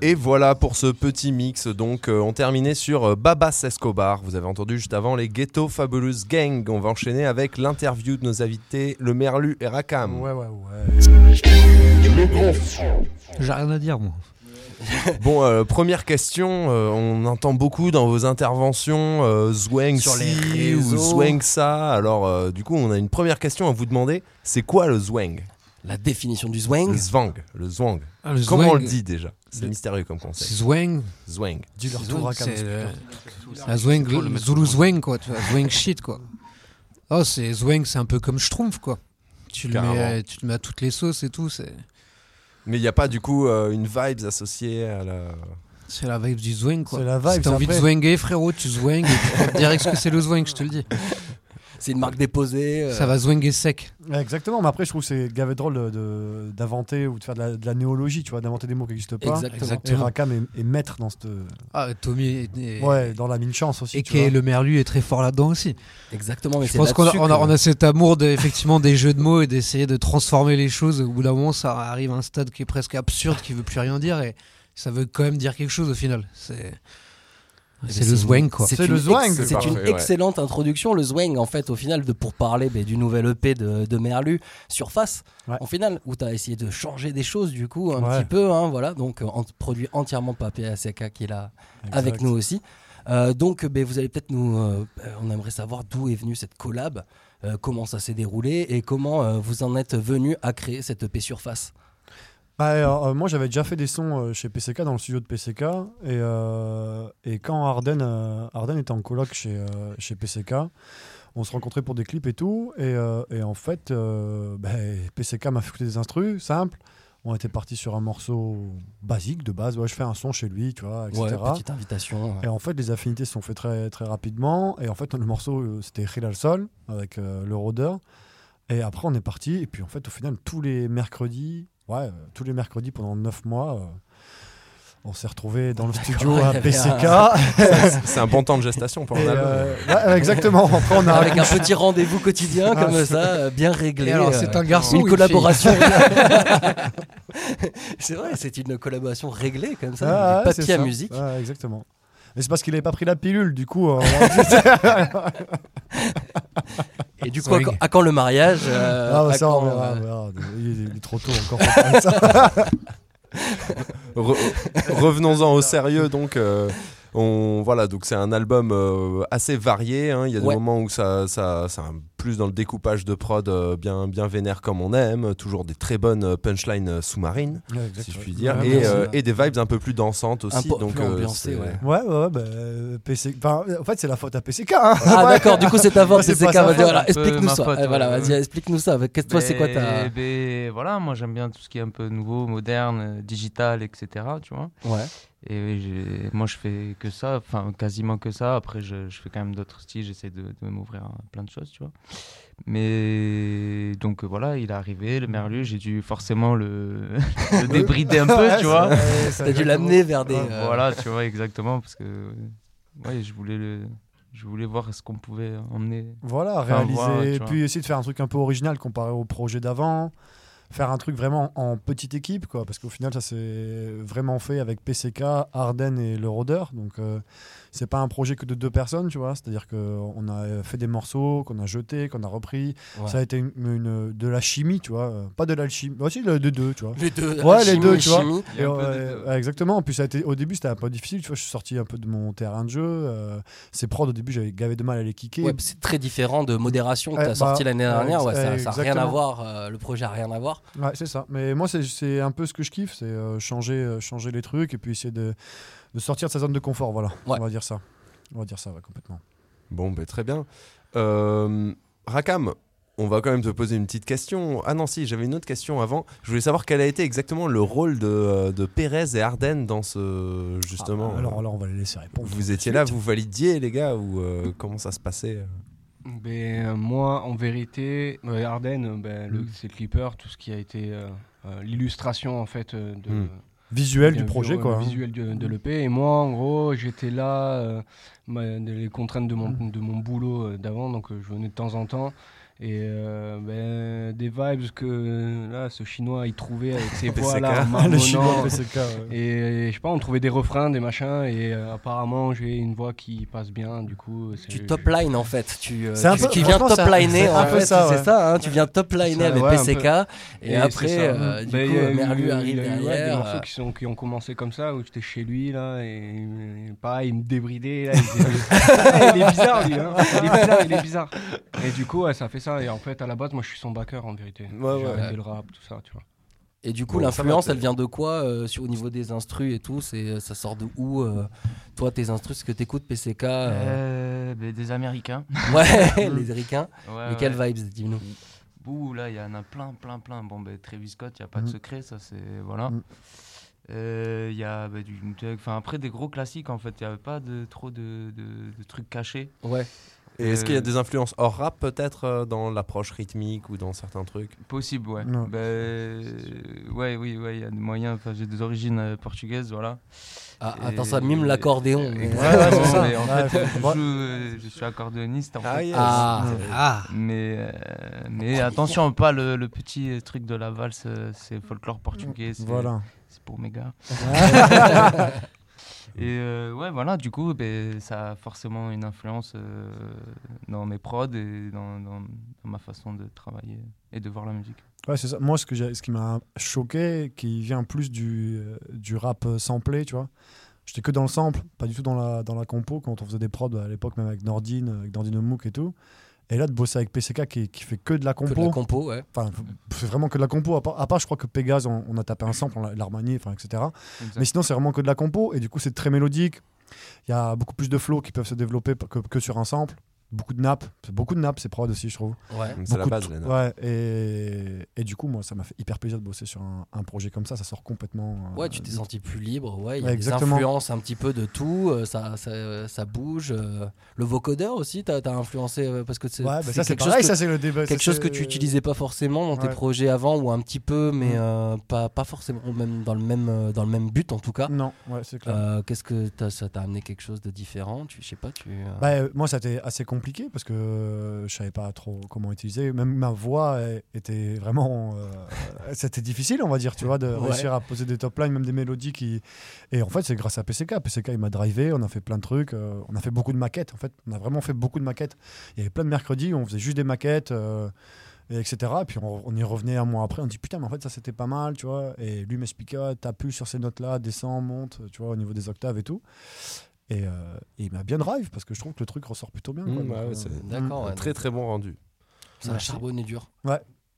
Et voilà pour ce petit mix. Donc, euh, on terminait sur euh, Babas Escobar. Vous avez entendu juste avant les Ghetto Fabulous Gang. On va enchaîner avec l'interview de nos invités, le Merlu et Rakam. Ouais, ouais, ouais. J'ai rien à dire, moi. Bon, euh, première question. euh, on entend beaucoup dans vos interventions euh, Zwang Sur les ou. Zwang ça. Alors, euh, du coup, on a une première question à vous demander. C'est quoi le Zwang? La définition du zwang. Le Zwang. Le Zwang. Ah, le Comment on le dit déjà C'est Le- mystérieux comme concept. zwang. Zwang. Tout, Zwang, Rakam. c'est le- la zwang, le Zulu zwang, quoi. Tu vois, zwang shit, quoi. Oh, c'est zwang, c'est un peu comme schtroumpf, quoi. Tu le, mets, tu le mets à toutes les sauces et tout. C'est Mais il n'y a pas du coup euh, une vibe associée à la. c'est la vibe du zwang, quoi. C'est la vibe, Si t'as envie après- de zwanger, frérot, tu zwang et tu direct ce que c'est le zwang, je te le dis. C'est une marque déposée. euh, Ça va zwanger sec. Ouais, Exactement, mais après, je trouve que c'est gavé drôle d'inventer ou de faire de la, de la néologie, tu vois, d'inventer des mots qui n'existent pas. Exactement. Et Exactement. Rakam est, est maître dans cette. Ah, Tommy est, est- Ouais, dans la mine chance aussi. et tu qui est vois. le merlu est très fort là-dedans aussi. Exactement. Mais Je pense qu'on a, on a, que- on a cet amour de, effectivement des jeux de mots et d'essayer de transformer les choses. Au bout d'un moment, ça arrive à un stade qui est presque absurde, qui veut plus rien dire et ça veut quand même dire quelque chose au final. C'est c'est le une- zwang quoi. C'est une le zwang. C'est une parfait, ouais. excellente introduction, le zwang, en fait, au final, de, pour parler ben, du nouvel EP de, de Merlu, Surface, Ouais. au final, où tu as essayé de changer des choses, du coup, un Ouais. petit peu, hein, voilà, donc, euh, en- produit entièrement par PACK qui est là avec nous aussi. Euh, donc, ben, vous allez peut-être nous. euh, euh, on aimerait savoir d'où est venue cette collab, euh, comment ça s'est déroulé et comment euh, vous en êtes venu à créer cette EP Surface. Bah, euh, moi, j'avais déjà fait des sons euh, chez PCK, dans le studio de PCK. Et, euh, et quand Arden, Arden était en coloc chez, chez PCK, on se rencontrait pour des clips et tout. Et, et en fait, bah, PCK m'a fait écouter des instrus simples. On était parti sur un morceau basique de base. Ouais, je fais un son chez lui, tu vois, etc. Ouais, petite invitation. Et en fait, les affinités se sont faites très, très rapidement. Et en fait, le morceau, c'était Hilal Sol avec le rôdeur. Et après, on est parti. Et puis, en fait, au final, tous les mercredis, ouais, euh, tous les mercredis pendant 9 mois, euh, on s'est retrouvés dans le studio à PCK. C'est un bon temps de gestation pour un euh, ouais, exactement. Après, on a Avec un petit rendez-vous quotidien Ah, comme c'est- ça, bien réglé. C'est un garçon une collaboration. c'est vrai, c'est une collaboration réglée comme ça, Ah, du ouais, c'est papier à ça. musique. Ouais, exactement. Mais c'est parce qu'il n'avait pas pris la pilule, du coup. euh, Et du coup, à quand, à quand le mariage euh, ah, bah, à ça, quand, on verra, euh, on verra. Il, est, il est trop tôt encore. pour parler de ça. Re- Revenons-en au sérieux donc. euh, on, voilà, donc c'est un album euh, assez varié. hein. Il y a des Ouais. moments où ça, ça, c'est un- plus dans le découpage de prod euh, bien, bien vénère comme on aime. Toujours des très bonnes euh, punchlines euh, sous-marines, Ouais, si je puis dire, Ouais, et, euh, des vibes un peu plus dansantes Un aussi. peu donc plus euh, ambiancé, c'est- ouais. Ouais, ouais, bah, PC... enfin, en fait, c'est la faute à PCK. Hein. Ah d'accord, du coup c'est ta faute, Vas-y, faute, voilà, explique-nous ça. faute, Eh, voilà, ouais. vas-y, explique-nous ça. Qu'est-ce que toi, c'est quoi ta Ben- voilà, moi j'aime bien tout ce qui est un peu nouveau, moderne, digital, etc. Tu vois. Ouais. Et moi je fais que ça, enfin quasiment que ça. Après je, je fais quand même d'autres styles, j'essaie de, de m'ouvrir à plein de choses, tu vois. Mais donc euh, voilà, il est arrivé, le merlu, j'ai dû forcément le, le débrider un peu, tu vois. T'as dû l'amener vers des. Ouais, euh, Voilà, tu vois exactement parce que ouais, je voulais le, je voulais voir ce qu'on pouvait emmener. Voilà, réaliser. et puis essayer de faire un truc un peu original comparé au projet d'avant. Faire un truc vraiment en petite équipe, quoi. Parce qu'au final, ça s'est vraiment fait avec PCK, Arden et le rôdeur. Donc, euh, c'est pas un projet que de deux personnes, tu vois. C'est-à-dire qu'on a fait des morceaux, qu'on a jetés, qu'on a repris. Ouais. Ça a été une, une- de la chimie, tu vois. Pas de l'alchimie. Aussi, de deux, tu vois. Les deux. Ouais, les deux, tu vois. Et de exactement. En plus, ça a été, au début, c'était un peu difficile. Tu vois, je suis sorti un peu de mon terrain de jeu. Euh, ces prods, au début, j'avais gavé de mal à les kicker. Ouais, c'est très différent de modération que tu as sorti bah, l'année ouais, dernière. Ouais, ça, ouais, ça a rien à voir. euh, le projet a rien à voir. Ouais, c'est ça. Mais moi, c'est- c'est un peu ce que je kiffe, c'est euh, changer, euh, changer les trucs et puis essayer de, de sortir de sa zone de confort. Voilà, Ouais. on va dire ça. On va dire ça, ouais, complètement. Bon, ben très bien. Euh, Rakam, on va quand même te poser une petite question. Ah non, si, j'avais une autre question avant. Je voulais savoir quel a été exactement le rôle de, de Pérez et Arden dans ce. Justement. Ah, alors là, on va les laisser répondre. vous étiez là, vous validiez, les gars, ou euh, comment ça se passait Ben, euh, moi, en vérité, euh, Arden, euh, ben, Mm. c'est le clipper, tout ce qui a été euh, l'illustration en fait de, Mm. Visuel du projet, quoi. hein. visuel de, de l'EP. Et moi, en gros, j'étais là, ma- les contraintes de mon, Mm. de mon boulot d'avant, donc je venais de temps en temps. Et euh, ben, des vibes que là, ce chinois il trouvait avec ses PCK. voix là, le chinois. PCK. ouais. Et je sais pas, on trouvait des refrains, des machins, et euh, apparemment j'ai une voix qui passe bien, du coup. c'est- Tu top line en fait, tu, euh, C'est un tu- peu- qui vient franchement, top liner en un peu fait, ça, c'est ouais. ça, hein, tu viens top liner Ça, avec ouais, PCK et, Et après ça. euh, du Ben, coup il y a euh, eu- Merlu il y a arrive derrière. euh, qui, sont, qui ont commencé comme ça, où j'étais chez lui là, et, et pareil, il me débridait. Là, il, est bizarre lui, hein. il est bizarre, il est bizarre. Et du coup, ça fait ça. Et en fait, à la base, moi je suis son backer en vérité. Ouais, J'ai ouais. arrêté le rap, tout ça, tu vois. Et du coup, Bon, l'influence, elle vient de quoi euh, sur, au niveau des instrus et tout? C'est ça sort de où euh, Toi, tes instrus, ce que t'écoutes, PCK euh, Euh, ben, des Américains. Ouais, les Ricains. Ouais, Lesquels ouais. vibes, dis-nous Ouh, là, il y en a plein, plein, plein. Bon, ben, Travis Scott, il n'y a pas de Mhm. secret, ça, c'est. Voilà. Euh, Il y a ben, du. Enfin, après, des gros classiques, en fait. Il n'y avait pas de, trop de, de, de trucs cachés. Ouais. Et est-ce qu'il y a Euh, des influences hors rap peut-être euh, dans l'approche rythmique ou dans certains trucs? Possible, ouais. Ben, euh, ouais, oui, ouais, il y a des moyens. Enfin, j'ai des origines euh, portugaises, voilà. Ah, Et- attends, ça mime l'accordéon. mais- Ouais, en fait, je, joue, euh, je suis accordéoniste. En Ah, fait. yes. Ah. Ah, Mais, euh, mais attention, pas le, le petit truc de la valse, c'est folklore portugais, c'est Voilà. c'est pour mes gars. Et euh, ouais, voilà, du coup, ben, ça a forcément une influence euh, dans mes prods et dans, ma façon de travailler et de voir la musique. Ouais, c'est ça. Moi, ce, que ce qui m'a choqué, qui vient plus du, euh, du rap samplé, tu vois. J'étais que dans le sample, pas du tout dans la, dans la compo, quand on faisait des prods à l'époque, même avec Nordine, avec Nordine Mook et tout. Et là, de bosser avec PCK qui, qui fait que de la Que de compo. la compo, ouais. Enfin, c'est vraiment que de la compo. À part, à part, je crois que Pégase, on, on a tapé un sample, enfin, etc. Mais sinon, c'est vraiment que de la compo. Et du coup, c'est très mélodique. Il y a beaucoup plus de flows qui peuvent se développer que, que sur un sample. Beaucoup de nappes. C'est beaucoup de nappes, ces prods aussi, je trouve. Ouais. C'est la base, les nappes. Ouais, et, et du coup, moi, ça m'a fait hyper plaisir de bosser sur un, un projet comme ça. Ça sort complètement. euh, Ouais, tu t'es senti plus libre. Ouais, il y a Ouais, des exactement. influences un petit peu de tout. euh, ça, ça, ça bouge. euh. Le vocodeur aussi, t'as as influencé parce que c'est Ouais, bah c'est ça, c'est quelque chose pareil. que- Ça, c'est le débat. quelque chose que c'est- tu utilisais pas forcément dans tes projets avant ou un petit peu mais Mm. euh, pas, pas forcément ou même dans le même dans le même but en tout cas Non, ouais, c'est clair. Euh, qu'est-ce que t'as- ça t'a amené quelque chose de différent? Tu je sais pas tu euh, Bah, euh, moi, ça a été assez compliqué parce que euh, je savais pas trop comment utiliser. Même ma voix était vraiment. euh, C'était difficile, on va dire, tu vois, de Ouais. réussir à poser des top lines, même des mélodies qui. Et en fait, c'est grâce à PCK. PCK, il m'a drivé, on a fait plein de trucs. euh, on a fait beaucoup de maquettes, en fait. On a vraiment fait beaucoup de maquettes. Il y avait plein de mercredis où on faisait juste des maquettes. euh, et etc. Et puis on, on y revenait un mois après, on dit putain, mais en fait ça c'était pas mal, tu vois. Et lui m'expliquait, ah, t'appuies sur ces notes-là, descends, monte, tu vois, au niveau des octaves et tout. Et, euh, et il m'a bien drive parce que je trouve que le truc ressort plutôt bien. Mmh, ouais, euh, c'est- d'accord ouais, Très très bon rendu. ça a charbonné dur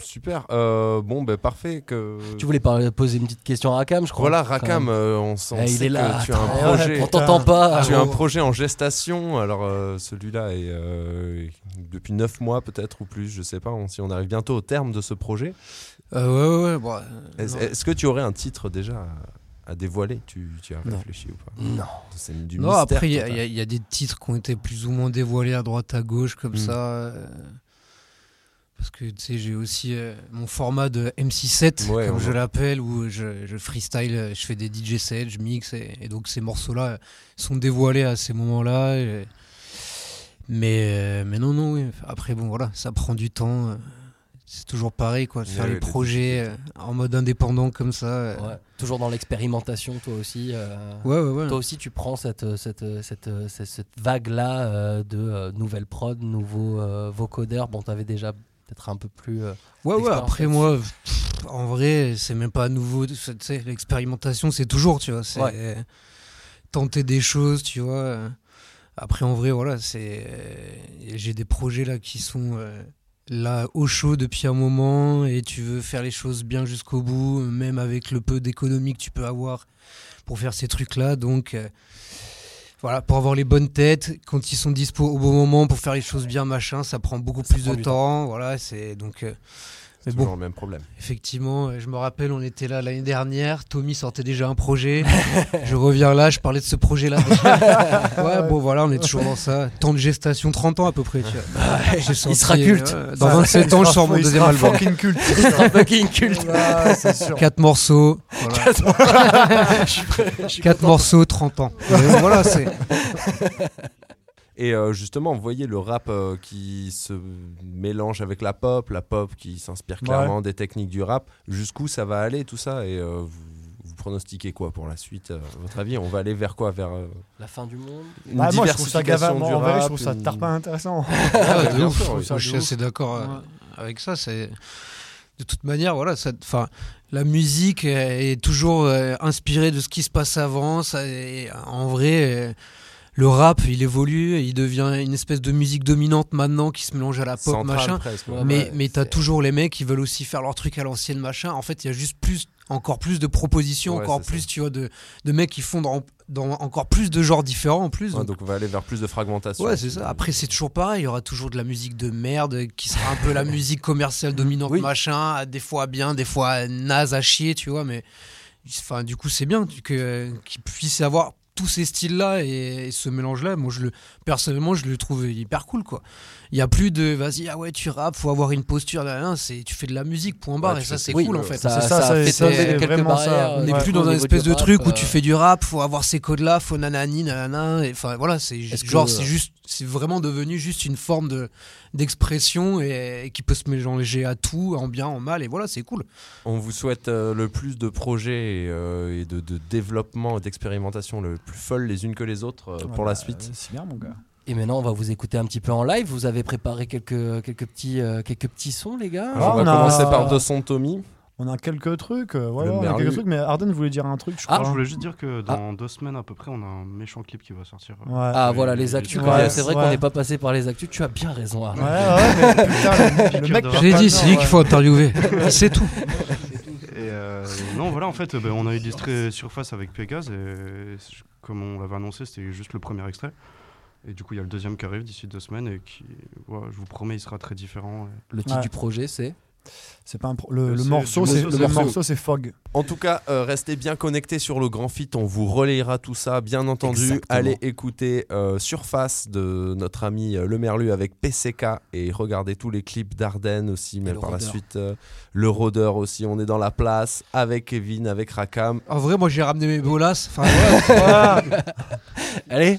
Super. Euh, bon, ben parfait. Que... tu voulais parler- poser une petite question à Rakam je crois Voilà, Rakam, euh, on, s- on Eh, il sait est là que tu as un projet. on t'entend pas Tu as un Oh. projet en gestation, alors euh, celui-là est euh, depuis 9 mois peut-être ou plus, je sais pas, on- si on arrive bientôt au terme de ce projet. Euh, ouais, ouais, ouais. bon, euh, Est-ce non. est-ce que tu aurais un titre déjà à, dévoiler tu, tu as Non. réfléchi ou pas non C'est du Non, mystère après, il y, a- y des titres qui ont été plus ou moins dévoilés à droite, à gauche, comme Mm. ça. euh, parce que, tu sais, j'ai aussi euh, mon format de MC7, Ouais, comme je l'appelle, où je, je freestyle, euh, je fais des DJ sets, je mixe, et, et donc ces morceaux-là sont dévoilés à ces moments-là. et- Mais, euh, mais non, non, oui. Après, bon, voilà, ça prend du temps. C'est toujours pareil, quoi, de faire les projets euh, en mode indépendant comme ça. euh. ouais. toujours dans l'expérimentation toi aussi euh, Ouais, ouais, ouais. Toi aussi, tu prends cette, cette, cette, cette, cette vague-là de euh, nouvelles prods, nouveaux euh, vocodeurs. Bon, t'avais déjà peut-être un peu plus. euh, Ouais, ouais, après moi, pff, en vrai, c'est même pas nouveau. L'expérimentation, c'est toujours, tu vois, c'est tenter des choses, tu vois. Après, en vrai, voilà, c'est. J'ai des projets là qui sont euh, là au chaud depuis un moment et tu veux faire les choses bien jusqu'au bout, même avec le peu d'économie que tu peux avoir pour faire ces trucs-là. Donc. euh, voilà, pour avoir les bonnes têtes, quand ils sont dispo au bon moment pour faire les choses bien, machin, ça prend beaucoup Ça plus prend de temps. Voilà, c'est donc. euh, C'est toujours bon, le même problème. effectivement, euh, je me rappelle, on était là l'année dernière. Tommy sortait déjà un projet. je reviens là, je parlais de ce projet-là. ouais, bon, voilà, on est toujours dans ça. Temps de gestation, 30 ans à peu près. tu vois. J'ai sorti, sera culte. euh, dans 27 ans, je sors mon Il deuxième sera album. fucking culte. Il sera fucking culte. Sûr. Quatre morceaux. Voilà. Je suis prêt, je suis Quatre morceaux, 30 ans. Mais voilà, c'est. Et euh, justement, vous voyez le rap euh, qui se mélange avec la pop, la pop qui s'inspire Ouais. clairement des techniques du rap. Jusqu'où ça va aller tout ça? Et euh, vous, vous pronostiquez quoi pour la suite euh, à votre avis? On va aller vers quoi? Vers euh, La fin du monde? une Bah, moi, je trouve ça diversification gavant. du En vrai, je rap, trouve ça une- tarpin intéressant. Ah, ouf. sûr, Moi, oui. Ça, je suis assez d'accord Ouais. avec ça. C'est de toute manière, voilà, ça, la musique est toujours inspirée de ce qui se passe avant. Ça, en vrai, le rap, il évolue, il devient une espèce de musique dominante maintenant qui se mélange à la pop, machin. presque. Ouais, mais ouais, mais t'as toujours les mecs qui veulent aussi faire leur truc à l'ancienne machin. En fait, il y a juste plus, encore plus de propositions, Ouais, encore plus, tu vois, de, de mecs qui font dans, dans encore plus de genres différents en plus. Ouais, donc- donc on va aller vers plus de fragmentation. Ouais, c'est ça. Après, c'est toujours pareil. Il y aura toujours de la musique de merde qui sera un peu la musique commerciale dominante, Oui. machin. Des fois bien, des fois naze à chier, tu vois. Mais enfin, du coup, c'est bien que- qu'il puisse y avoir tous ces styles-là et, et ce mélange-là. Moi, je le, personnellement, je le trouve hyper cool, quoi. Il y a plus de vas-y, ah ouais, tu rappes, faut avoir une posture. Là, là, c'est, tu fais de la musique, point barre. Ouais, et ça, c'est Oui, cool, en fait. Ça, ça, ça, ça, quelques barrières. On n'est plus dans un espèce de rap, truc où euh, tu fais du rap, faut avoir ces codes-là, faut nanani, nanana. Enfin voilà, c'est genre c'est juste, c'est vraiment devenu juste une forme de d'expression et, et qui peut se mélanger à tout, en bien, en mal, et voilà, c'est cool. On vous souhaite euh, le plus de projets et, euh, et de, de développement et d'expérimentation le plus folles les unes que les autres euh, pour la Bah, suite. C'est bien, mon gars. Et maintenant, on va vous écouter un petit peu en live. Vous avez préparé quelques, quelques, petits, euh, quelques petits sons, les gars Ah, on va on a- commencer par deux sons de Tommy. On a quelques trucs, euh, voilà, Le on a merlu. quelques trucs, mais Arden voulait dire un truc, je Ah, crois. Je voulais juste dire que dans deux semaines à peu près, on a un méchant clip qui va sortir. Ouais. Ah Oui, voilà, les actus. Ouais, c'est vrai ouais. qu'on n'est pas passé par les actus. Tu as bien raison. Arnaud. Ouais, ouais, mais putain, le, le mec. Je perd J'ai dit, c'est lui qu'il faut interviewer. Il sait tout. Et euh, non, voilà, en fait, ben, on a illustré Surface avec Pégase. Et comme on l'avait annoncé, c'était juste le premier extrait. Et du coup, il y a le deuxième qui arrive d'ici deux semaines. Et qui, ouais, je vous promets, il sera très différent. Le titre Ouais. du projet, c'est? C'est pas un pro- le, morceau, c'est le c'est morceau, c'est Fog. En tout cas, euh, restez bien connectés sur le Grand Fit. On vous relayera tout ça, bien entendu. Exactement. Allez écouter euh, Surface de notre ami euh, Le Merlu avec PCK et regardez tous les clips d'Arden aussi, mais par la suite euh, le rôdeur aussi. On est dans la place avec Kevin, avec Rakam. En vrai, moi, j'ai ramené mes bolas. Enfin, voilà. Allez,